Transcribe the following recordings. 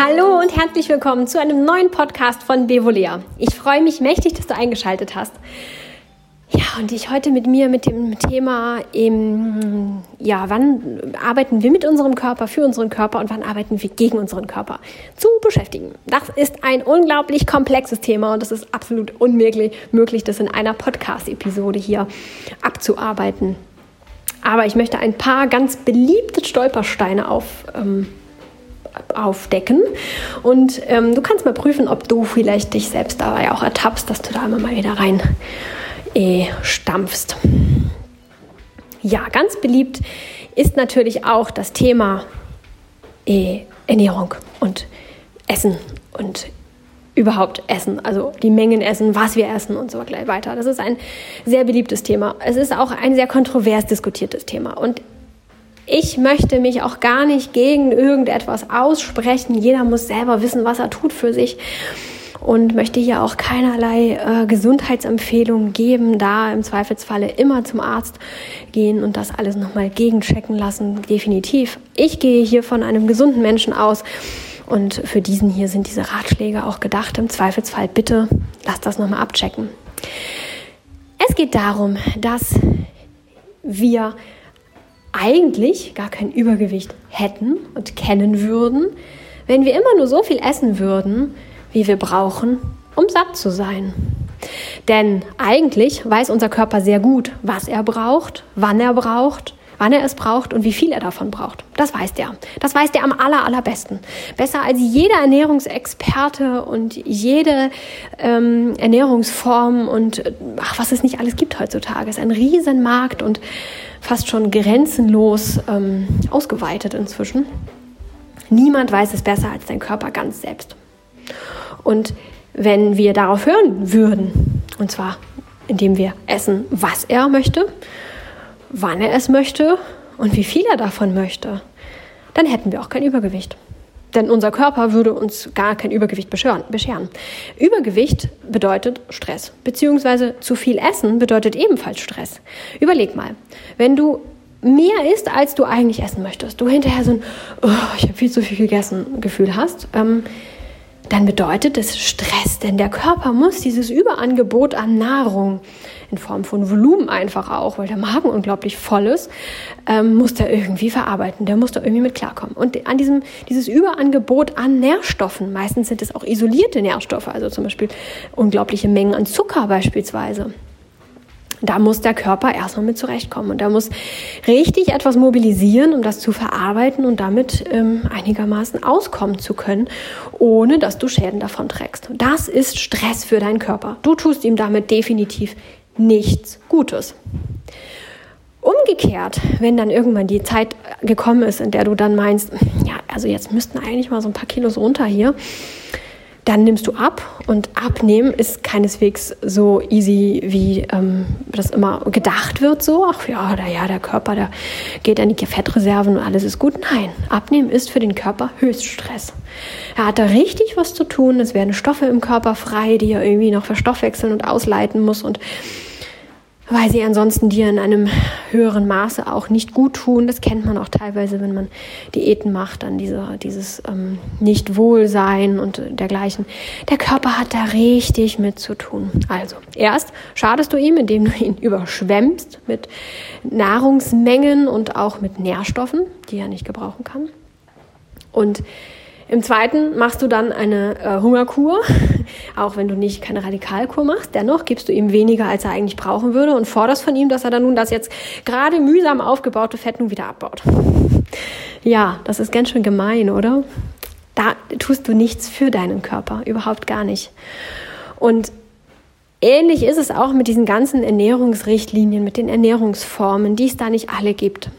Hallo und herzlich willkommen zu einem neuen Podcast von Bevolea. Ich freue mich mächtig, dass du eingeschaltet hast. Ja, und ich heute mit mir mit dem Thema, eben, ja, wann arbeiten wir mit unserem Körper, für unseren Körper und wann arbeiten wir gegen unseren Körper zu beschäftigen. Das ist ein unglaublich komplexes Thema und es ist absolut unmöglich, möglich, das in einer Podcast-Episode hier abzuarbeiten. Aber ich möchte ein paar ganz beliebte Stolpersteine auf, ähm, aufdecken. Und ähm, du kannst mal prüfen, ob du vielleicht dich selbst dabei auch ertappst, dass du da immer mal wieder rein äh, stampfst. Ja, ganz beliebt ist natürlich auch das Thema äh, Ernährung und Essen und überhaupt Essen, also die Mengen essen, was wir essen und so weiter. Das ist ein sehr beliebtes Thema. Es ist auch ein sehr kontrovers diskutiertes Thema. Und ich möchte mich auch gar nicht gegen irgendetwas aussprechen. Jeder muss selber wissen, was er tut für sich und möchte hier auch keinerlei äh, Gesundheitsempfehlungen geben, da im Zweifelsfalle immer zum Arzt gehen und das alles nochmal gegenchecken lassen. Definitiv. Ich gehe hier von einem gesunden Menschen aus und für diesen hier sind diese Ratschläge auch gedacht. Im Zweifelsfall bitte lasst das nochmal abchecken. Es geht darum, dass wir eigentlich gar kein Übergewicht hätten und kennen würden, wenn wir immer nur so viel essen würden, wie wir brauchen, um satt zu sein. Denn eigentlich weiß unser Körper sehr gut, was er braucht, wann er braucht, wann er es braucht und wie viel er davon braucht. Das weiß der. Das weiß der am aller, allerbesten. Besser als jeder Ernährungsexperte und jede ähm, Ernährungsform und ach, was es nicht alles gibt heutzutage. Es ist ein Riesenmarkt und fast schon grenzenlos ähm, ausgeweitet inzwischen. Niemand weiß es besser als dein Körper ganz selbst. Und wenn wir darauf hören würden, und zwar indem wir essen, was er möchte, wann er es möchte und wie viel er davon möchte, dann hätten wir auch kein Übergewicht. Denn unser Körper würde uns gar kein Übergewicht bescheren. Übergewicht bedeutet Stress, beziehungsweise zu viel Essen bedeutet ebenfalls Stress. Überleg mal, wenn du mehr isst, als du eigentlich essen möchtest, du hinterher so ein, oh, ich habe viel zu viel gegessen Gefühl hast, ähm, dann bedeutet es Stress, denn der Körper muss dieses Überangebot an Nahrung in Form von Volumen einfach auch, weil der Magen unglaublich voll ist, ähm, muss der irgendwie verarbeiten, der muss da irgendwie mit klarkommen. Und an diesem, dieses Überangebot an Nährstoffen, meistens sind es auch isolierte Nährstoffe, also zum Beispiel unglaubliche Mengen an Zucker beispielsweise, da muss der Körper erstmal mit zurechtkommen und da muss richtig etwas mobilisieren, um das zu verarbeiten und damit ähm, einigermaßen auskommen zu können, ohne dass du Schäden davon trägst. Das ist Stress für deinen Körper. Du tust ihm damit definitiv nichts Gutes. Umgekehrt, wenn dann irgendwann die Zeit gekommen ist, in der du dann meinst, ja, also jetzt müssten eigentlich mal so ein paar Kilos runter hier, dann nimmst du ab und abnehmen ist keineswegs so easy, wie ähm, das immer gedacht wird. So, ach ja, da, ja, der Körper, der geht an die Fettreserven und alles ist gut. Nein, abnehmen ist für den Körper Höchststress. Er hat da richtig was zu tun. Es werden Stoffe im Körper frei, die er irgendwie noch verstoffwechseln und ausleiten muss und weil sie ansonsten dir in einem höheren Maße auch nicht gut tun. Das kennt man auch teilweise, wenn man Diäten macht, dann diese, dieses ähm, Nicht-Wohlsein und dergleichen. Der Körper hat da richtig mit zu tun. Also, erst schadest du ihm, indem du ihn überschwemmst mit Nahrungsmengen und auch mit Nährstoffen, die er nicht gebrauchen kann. Und im zweiten machst du dann eine äh, Hungerkur, auch wenn du nicht keine Radikalkur machst. Dennoch gibst du ihm weniger, als er eigentlich brauchen würde und forderst von ihm, dass er dann nun das jetzt gerade mühsam aufgebaute Fett nun wieder abbaut. Ja, das ist ganz schön gemein, oder? Da tust du nichts für deinen Körper, überhaupt gar nicht. Und ähnlich ist es auch mit diesen ganzen Ernährungsrichtlinien, mit den Ernährungsformen, die es da nicht alle gibt.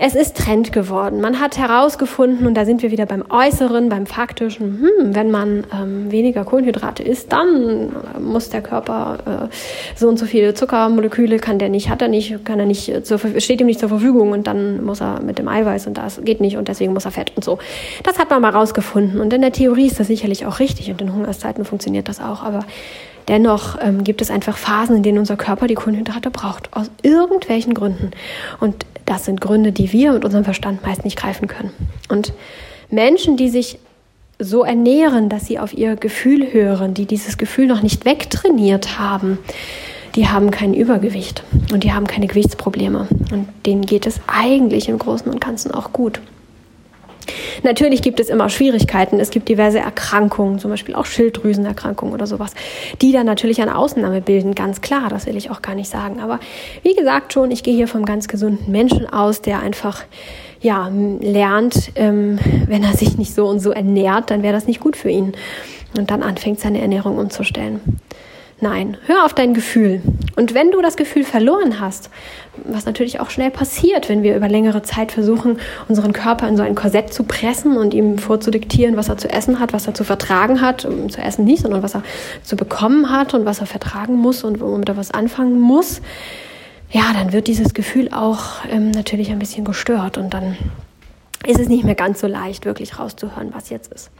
Es ist Trend geworden. Man hat herausgefunden, und da sind wir wieder beim Äußeren, beim Faktischen, hm, wenn man ähm, weniger Kohlenhydrate isst, dann äh, muss der Körper äh, so und so viele Zuckermoleküle kann der nicht, hat er nicht, kann er nicht, äh, zur, steht ihm nicht zur Verfügung und dann muss er mit dem Eiweiß und das geht nicht und deswegen muss er Fett und so. Das hat man mal rausgefunden und in der Theorie ist das sicherlich auch richtig und in Hungerszeiten funktioniert das auch, aber Dennoch ähm, gibt es einfach Phasen, in denen unser Körper die Kohlenhydrate braucht, aus irgendwelchen Gründen. Und das sind Gründe, die wir mit unserem Verstand meist nicht greifen können. Und Menschen, die sich so ernähren, dass sie auf ihr Gefühl hören, die dieses Gefühl noch nicht wegtrainiert haben, die haben kein Übergewicht und die haben keine Gewichtsprobleme. Und denen geht es eigentlich im Großen und Ganzen auch gut. Natürlich gibt es immer Schwierigkeiten. Es gibt diverse Erkrankungen, zum Beispiel auch Schilddrüsenerkrankungen oder sowas, die dann natürlich eine Ausnahme bilden. Ganz klar, das will ich auch gar nicht sagen. Aber wie gesagt schon, ich gehe hier vom ganz gesunden Menschen aus, der einfach ja, lernt, ähm, wenn er sich nicht so und so ernährt, dann wäre das nicht gut für ihn. Und dann anfängt, seine Ernährung umzustellen. Nein, hör auf dein Gefühl. Und wenn du das Gefühl verloren hast, was natürlich auch schnell passiert, wenn wir über längere Zeit versuchen, unseren Körper in so ein Korsett zu pressen und ihm vorzudiktieren, was er zu essen hat, was er zu vertragen hat, zu essen nicht, sondern was er zu bekommen hat und was er vertragen muss und womit er was anfangen muss, ja, dann wird dieses Gefühl auch ähm, natürlich ein bisschen gestört und dann ist es nicht mehr ganz so leicht, wirklich rauszuhören, was jetzt ist.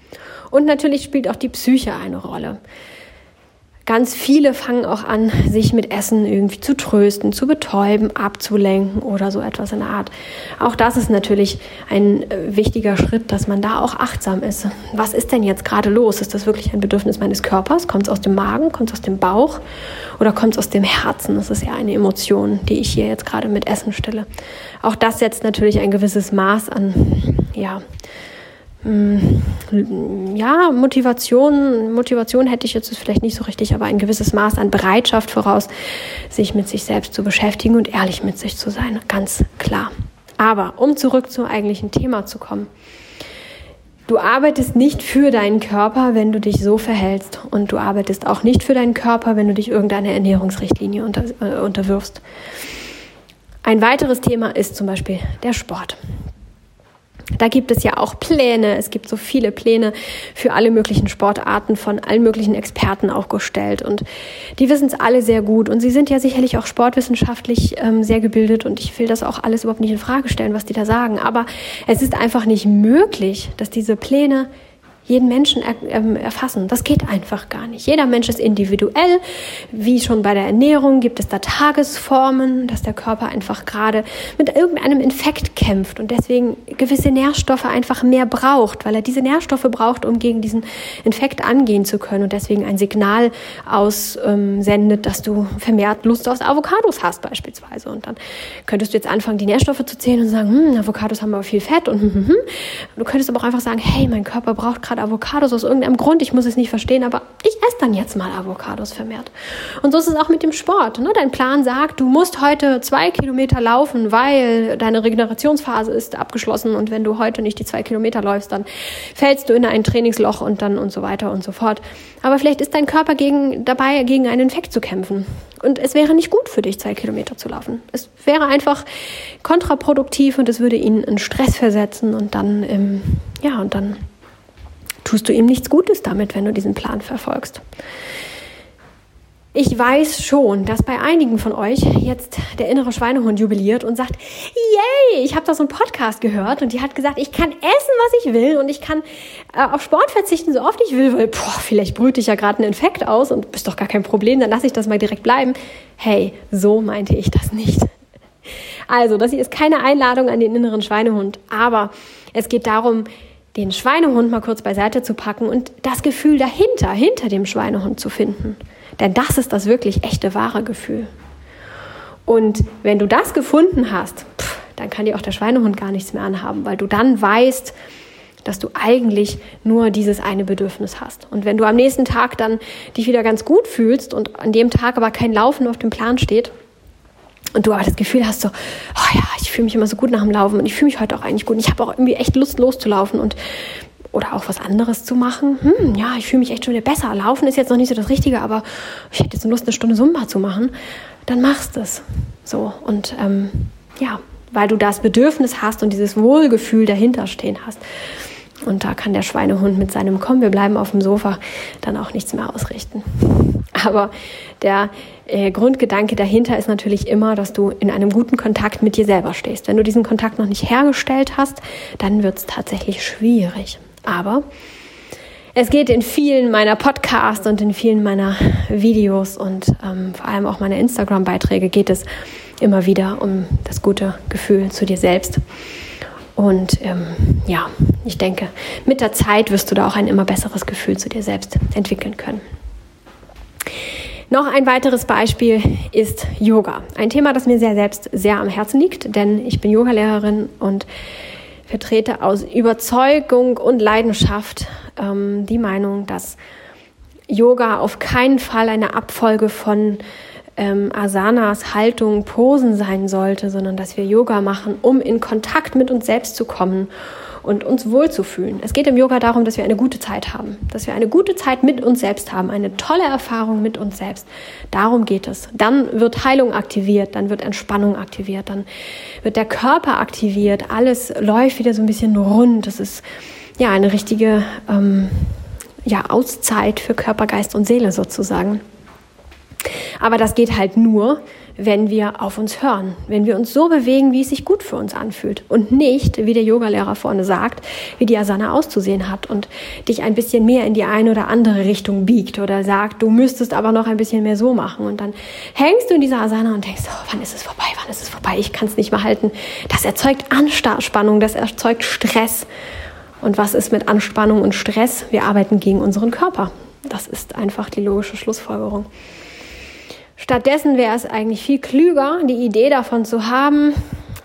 Und natürlich spielt auch die Psyche eine Rolle. Ganz viele fangen auch an, sich mit Essen irgendwie zu trösten, zu betäuben, abzulenken oder so etwas in der Art. Auch das ist natürlich ein äh, wichtiger Schritt, dass man da auch achtsam ist. Was ist denn jetzt gerade los? Ist das wirklich ein Bedürfnis meines Körpers? Kommt es aus dem Magen? Kommt es aus dem Bauch? Oder kommt es aus dem Herzen? Das ist ja eine Emotion, die ich hier jetzt gerade mit Essen stille. Auch das setzt natürlich ein gewisses Maß an, ja, ja, Motivation, Motivation hätte ich jetzt vielleicht nicht so richtig, aber ein gewisses Maß an Bereitschaft voraus, sich mit sich selbst zu beschäftigen und ehrlich mit sich zu sein, ganz klar. Aber um zurück zum eigentlichen Thema zu kommen. Du arbeitest nicht für deinen Körper, wenn du dich so verhältst. Und du arbeitest auch nicht für deinen Körper, wenn du dich irgendeiner Ernährungsrichtlinie unter, äh, unterwirfst. Ein weiteres Thema ist zum Beispiel der Sport. Da gibt es ja auch Pläne. Es gibt so viele Pläne für alle möglichen Sportarten von allen möglichen Experten auch gestellt. Und die wissen es alle sehr gut. Und sie sind ja sicherlich auch sportwissenschaftlich ähm, sehr gebildet. Und ich will das auch alles überhaupt nicht in Frage stellen, was die da sagen. Aber es ist einfach nicht möglich, dass diese Pläne jeden Menschen ähm, erfassen. Das geht einfach gar nicht. Jeder Mensch ist individuell. Wie schon bei der Ernährung gibt es da Tagesformen, dass der Körper einfach gerade mit irgendeinem Infekt kämpft und deswegen gewisse Nährstoffe einfach mehr braucht, weil er diese Nährstoffe braucht, um gegen diesen Infekt angehen zu können und deswegen ein Signal aussendet, dass du vermehrt Lust auf Avocados hast beispielsweise. Und dann könntest du jetzt anfangen, die Nährstoffe zu zählen und sagen, hm, Avocados haben aber viel Fett und hm, hm, hm. Du könntest aber auch einfach sagen, hey, mein Körper braucht gerade gerade Avocados aus irgendeinem Grund, ich muss es nicht verstehen, aber ich esse dann jetzt mal Avocados vermehrt. Und so ist es auch mit dem Sport. Ne? Dein Plan sagt, du musst heute zwei Kilometer laufen, weil deine Regenerationsphase ist abgeschlossen und wenn du heute nicht die zwei Kilometer läufst, dann fällst du in ein Trainingsloch und dann und so weiter und so fort. Aber vielleicht ist dein Körper gegen, dabei, gegen einen Infekt zu kämpfen. Und es wäre nicht gut für dich, zwei Kilometer zu laufen. Es wäre einfach kontraproduktiv und es würde ihn in Stress versetzen und dann, ähm, ja, und dann tust du ihm nichts Gutes damit, wenn du diesen Plan verfolgst. Ich weiß schon, dass bei einigen von euch jetzt der innere Schweinehund jubiliert und sagt, yay, ich habe da so einen Podcast gehört und die hat gesagt, ich kann essen, was ich will und ich kann äh, auf Sport verzichten, so oft ich will, weil boah, vielleicht brüte ich ja gerade einen Infekt aus und ist doch gar kein Problem, dann lasse ich das mal direkt bleiben. Hey, so meinte ich das nicht. Also, das hier ist keine Einladung an den inneren Schweinehund, aber es geht darum, den Schweinehund mal kurz beiseite zu packen und das Gefühl dahinter, hinter dem Schweinehund zu finden. Denn das ist das wirklich echte, wahre Gefühl. Und wenn du das gefunden hast, pff, dann kann dir auch der Schweinehund gar nichts mehr anhaben, weil du dann weißt, dass du eigentlich nur dieses eine Bedürfnis hast. Und wenn du am nächsten Tag dann dich wieder ganz gut fühlst und an dem Tag aber kein Laufen auf dem Plan steht, und du aber das Gefühl hast so, oh ja, ich fühle mich immer so gut nach dem Laufen und ich fühle mich heute auch eigentlich gut und ich habe auch irgendwie echt Lust loszulaufen und oder auch was anderes zu machen. Hm, ja, ich fühle mich echt schon wieder besser. Laufen ist jetzt noch nicht so das Richtige, aber ich hätte jetzt Lust, eine Stunde Zumba zu machen. Dann machst es. So und ähm, ja, weil du das Bedürfnis hast und dieses Wohlgefühl dahinter stehen hast. Und da kann der Schweinehund mit seinem Komm, wir bleiben auf dem Sofa, dann auch nichts mehr ausrichten. Aber der äh, Grundgedanke dahinter ist natürlich immer, dass du in einem guten Kontakt mit dir selber stehst. Wenn du diesen Kontakt noch nicht hergestellt hast, dann wird es tatsächlich schwierig. Aber es geht in vielen meiner Podcasts und in vielen meiner Videos und ähm, vor allem auch meiner Instagram-Beiträge geht es immer wieder um das gute Gefühl zu dir selbst. Und ähm, ja, ich denke, mit der Zeit wirst du da auch ein immer besseres Gefühl zu dir selbst entwickeln können. Noch ein weiteres Beispiel ist Yoga. Ein Thema, das mir sehr selbst sehr am Herzen liegt, denn ich bin Yogalehrerin und vertrete aus Überzeugung und Leidenschaft ähm, die Meinung, dass Yoga auf keinen Fall eine Abfolge von ähm, Asanas, Haltung, Posen sein sollte, sondern dass wir Yoga machen, um in Kontakt mit uns selbst zu kommen und uns wohlzufühlen. Es geht im Yoga darum, dass wir eine gute Zeit haben, dass wir eine gute Zeit mit uns selbst haben, eine tolle Erfahrung mit uns selbst. Darum geht es. Dann wird Heilung aktiviert, dann wird Entspannung aktiviert, dann wird der Körper aktiviert, alles läuft wieder so ein bisschen rund. Das ist ja eine richtige ähm, ja, Auszeit für Körper, Geist und Seele sozusagen. Aber das geht halt nur, wenn wir auf uns hören, wenn wir uns so bewegen, wie es sich gut für uns anfühlt und nicht, wie der Yogalehrer vorne sagt, wie die Asana auszusehen hat und dich ein bisschen mehr in die eine oder andere Richtung biegt oder sagt, du müsstest aber noch ein bisschen mehr so machen und dann hängst du in dieser Asana und denkst, oh, wann ist es vorbei, wann ist es vorbei, ich kann es nicht mehr halten. Das erzeugt Anspannung, das erzeugt Stress. Und was ist mit Anspannung und Stress? Wir arbeiten gegen unseren Körper. Das ist einfach die logische Schlussfolgerung. Stattdessen wäre es eigentlich viel klüger, die Idee davon zu haben,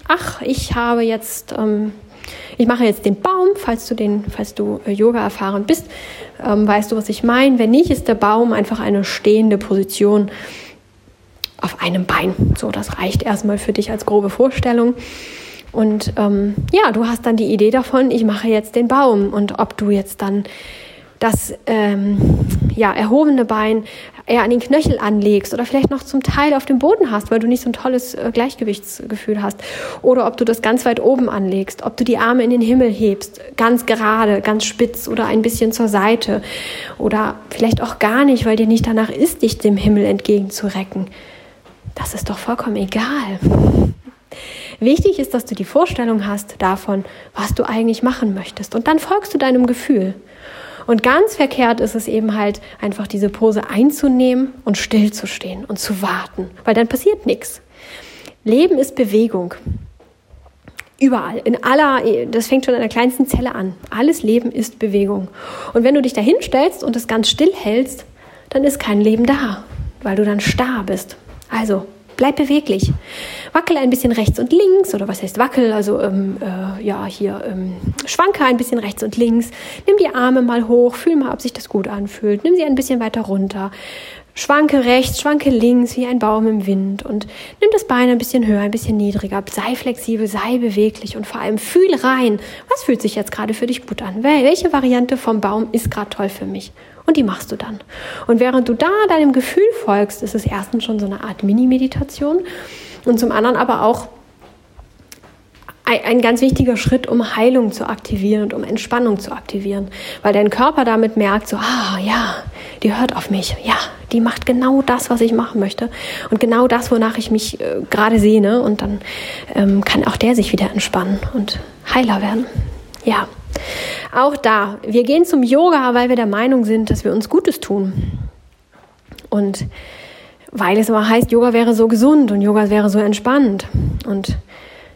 ach, ich habe jetzt, ähm, ich mache jetzt den Baum, falls du den, falls du äh, Yoga erfahren bist, ähm, weißt du, was ich meine. Wenn nicht, ist der Baum einfach eine stehende Position auf einem Bein. So, das reicht erstmal für dich als grobe Vorstellung. Und ähm, ja, du hast dann die Idee davon, ich mache jetzt den Baum. Und ob du jetzt dann das ähm, ja, erhobene Bein eher an den Knöchel anlegst oder vielleicht noch zum Teil auf dem Boden hast, weil du nicht so ein tolles äh, Gleichgewichtsgefühl hast. Oder ob du das ganz weit oben anlegst, ob du die Arme in den Himmel hebst, ganz gerade, ganz spitz oder ein bisschen zur Seite. Oder vielleicht auch gar nicht, weil dir nicht danach ist, dich dem Himmel entgegenzurecken. Das ist doch vollkommen egal. Wichtig ist, dass du die Vorstellung hast davon, was du eigentlich machen möchtest. Und dann folgst du deinem Gefühl. Und ganz verkehrt ist es eben halt, einfach diese Pose einzunehmen und stillzustehen und zu warten, weil dann passiert nichts. Leben ist Bewegung. Überall, in aller, das fängt schon in der kleinsten Zelle an. Alles Leben ist Bewegung. Und wenn du dich da hinstellst und es ganz still hältst, dann ist kein Leben da, weil du dann starr bist. Also bleib beweglich. Wackel ein bisschen rechts und links oder was heißt wackel? Also ähm, äh, ja, hier ähm, schwanke ein bisschen rechts und links. Nimm die Arme mal hoch, fühl mal, ob sich das gut anfühlt. Nimm sie ein bisschen weiter runter. Schwanke rechts, schwanke links wie ein Baum im Wind und nimm das Bein ein bisschen höher, ein bisschen niedriger. Sei flexibel, sei beweglich und vor allem fühl rein. Was fühlt sich jetzt gerade für dich gut an? Welche Variante vom Baum ist gerade toll für mich? Und die machst du dann. Und während du da deinem Gefühl folgst, ist es erstens schon so eine Art Mini-Meditation und zum anderen aber auch ein ganz wichtiger Schritt, um Heilung zu aktivieren und um Entspannung zu aktivieren, weil dein Körper damit merkt, so, ah ja, die hört auf mich, ja, die macht genau das, was ich machen möchte. Und genau das, wonach ich mich äh, gerade sehne. Und dann ähm, kann auch der sich wieder entspannen und heiler werden. Ja, auch da, wir gehen zum Yoga, weil wir der Meinung sind, dass wir uns Gutes tun. Und weil es immer heißt, Yoga wäre so gesund und Yoga wäre so entspannt und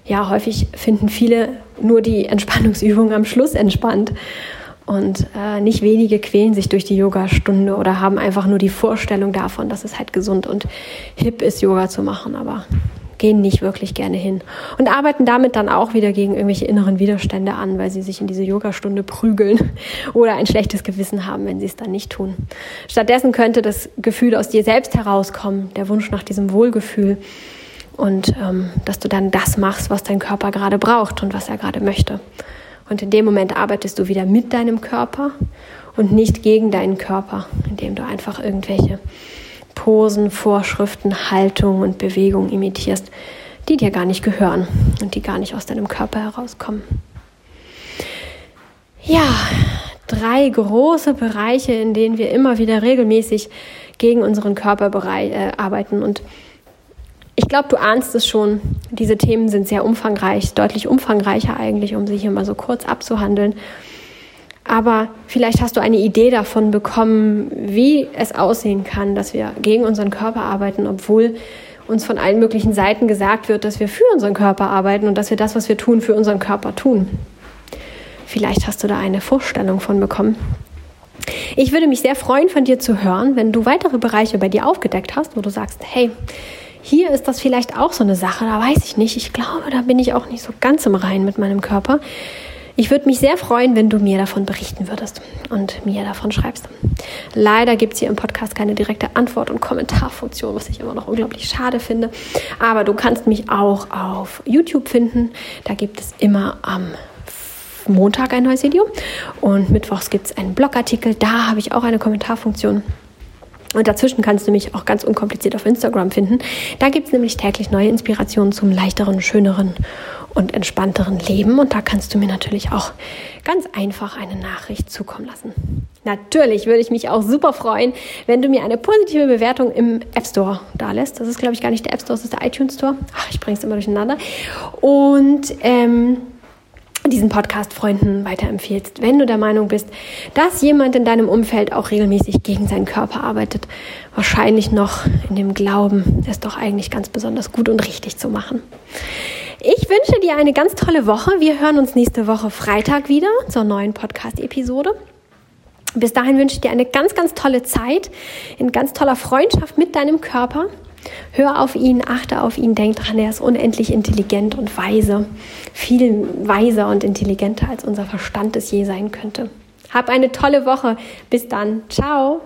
ja, häufig finden viele nur die Entspannungsübungen am Schluss entspannt. Und äh, nicht wenige quälen sich durch die Yogastunde oder haben einfach nur die Vorstellung davon, dass es halt gesund und hip ist, Yoga zu machen, aber gehen nicht wirklich gerne hin. Und arbeiten damit dann auch wieder gegen irgendwelche inneren Widerstände an, weil sie sich in diese Yogastunde prügeln oder ein schlechtes Gewissen haben, wenn sie es dann nicht tun. Stattdessen könnte das Gefühl aus dir selbst herauskommen, der Wunsch nach diesem Wohlgefühl und ähm, dass du dann das machst, was dein Körper gerade braucht und was er gerade möchte. Und in dem Moment arbeitest du wieder mit deinem Körper und nicht gegen deinen Körper, indem du einfach irgendwelche Posen, Vorschriften, Haltungen und Bewegungen imitierst, die dir gar nicht gehören und die gar nicht aus deinem Körper herauskommen. Ja, drei große Bereiche, in denen wir immer wieder regelmäßig gegen unseren Körper äh, arbeiten und ich glaube, du ahnst es schon. Diese Themen sind sehr umfangreich, deutlich umfangreicher eigentlich, um sie hier mal so kurz abzuhandeln. Aber vielleicht hast du eine Idee davon bekommen, wie es aussehen kann, dass wir gegen unseren Körper arbeiten, obwohl uns von allen möglichen Seiten gesagt wird, dass wir für unseren Körper arbeiten und dass wir das, was wir tun, für unseren Körper tun. Vielleicht hast du da eine Vorstellung von bekommen. Ich würde mich sehr freuen, von dir zu hören, wenn du weitere Bereiche bei dir aufgedeckt hast, wo du sagst, hey, hier ist das vielleicht auch so eine Sache, da weiß ich nicht. Ich glaube, da bin ich auch nicht so ganz im Reinen mit meinem Körper. Ich würde mich sehr freuen, wenn du mir davon berichten würdest und mir davon schreibst. Leider gibt es hier im Podcast keine direkte Antwort- und Kommentarfunktion, was ich immer noch unglaublich schade finde. Aber du kannst mich auch auf YouTube finden. Da gibt es immer am Montag ein neues Video und mittwochs gibt es einen Blogartikel. Da habe ich auch eine Kommentarfunktion. Und dazwischen kannst du mich auch ganz unkompliziert auf Instagram finden. Da gibt es nämlich täglich neue Inspirationen zum leichteren, schöneren und entspannteren Leben. Und da kannst du mir natürlich auch ganz einfach eine Nachricht zukommen lassen. Natürlich würde ich mich auch super freuen, wenn du mir eine positive Bewertung im App Store da lässt. Das ist, glaube ich, gar nicht der App Store, das ist der iTunes Store. Ach, ich bringe es immer durcheinander. Und ähm, diesen Podcast Freunden weiterempfehlst, wenn du der Meinung bist, dass jemand in deinem Umfeld auch regelmäßig gegen seinen Körper arbeitet, wahrscheinlich noch in dem Glauben, es doch eigentlich ganz besonders gut und richtig zu machen. Ich wünsche dir eine ganz tolle Woche. Wir hören uns nächste Woche Freitag wieder zur neuen Podcast-Episode. Bis dahin wünsche ich dir eine ganz, ganz tolle Zeit in ganz toller Freundschaft mit deinem Körper. Hör auf ihn, achte auf ihn, denk dran, er ist unendlich intelligent und weise. Viel weiser und intelligenter, als unser Verstand es je sein könnte. Hab eine tolle Woche. Bis dann. Ciao.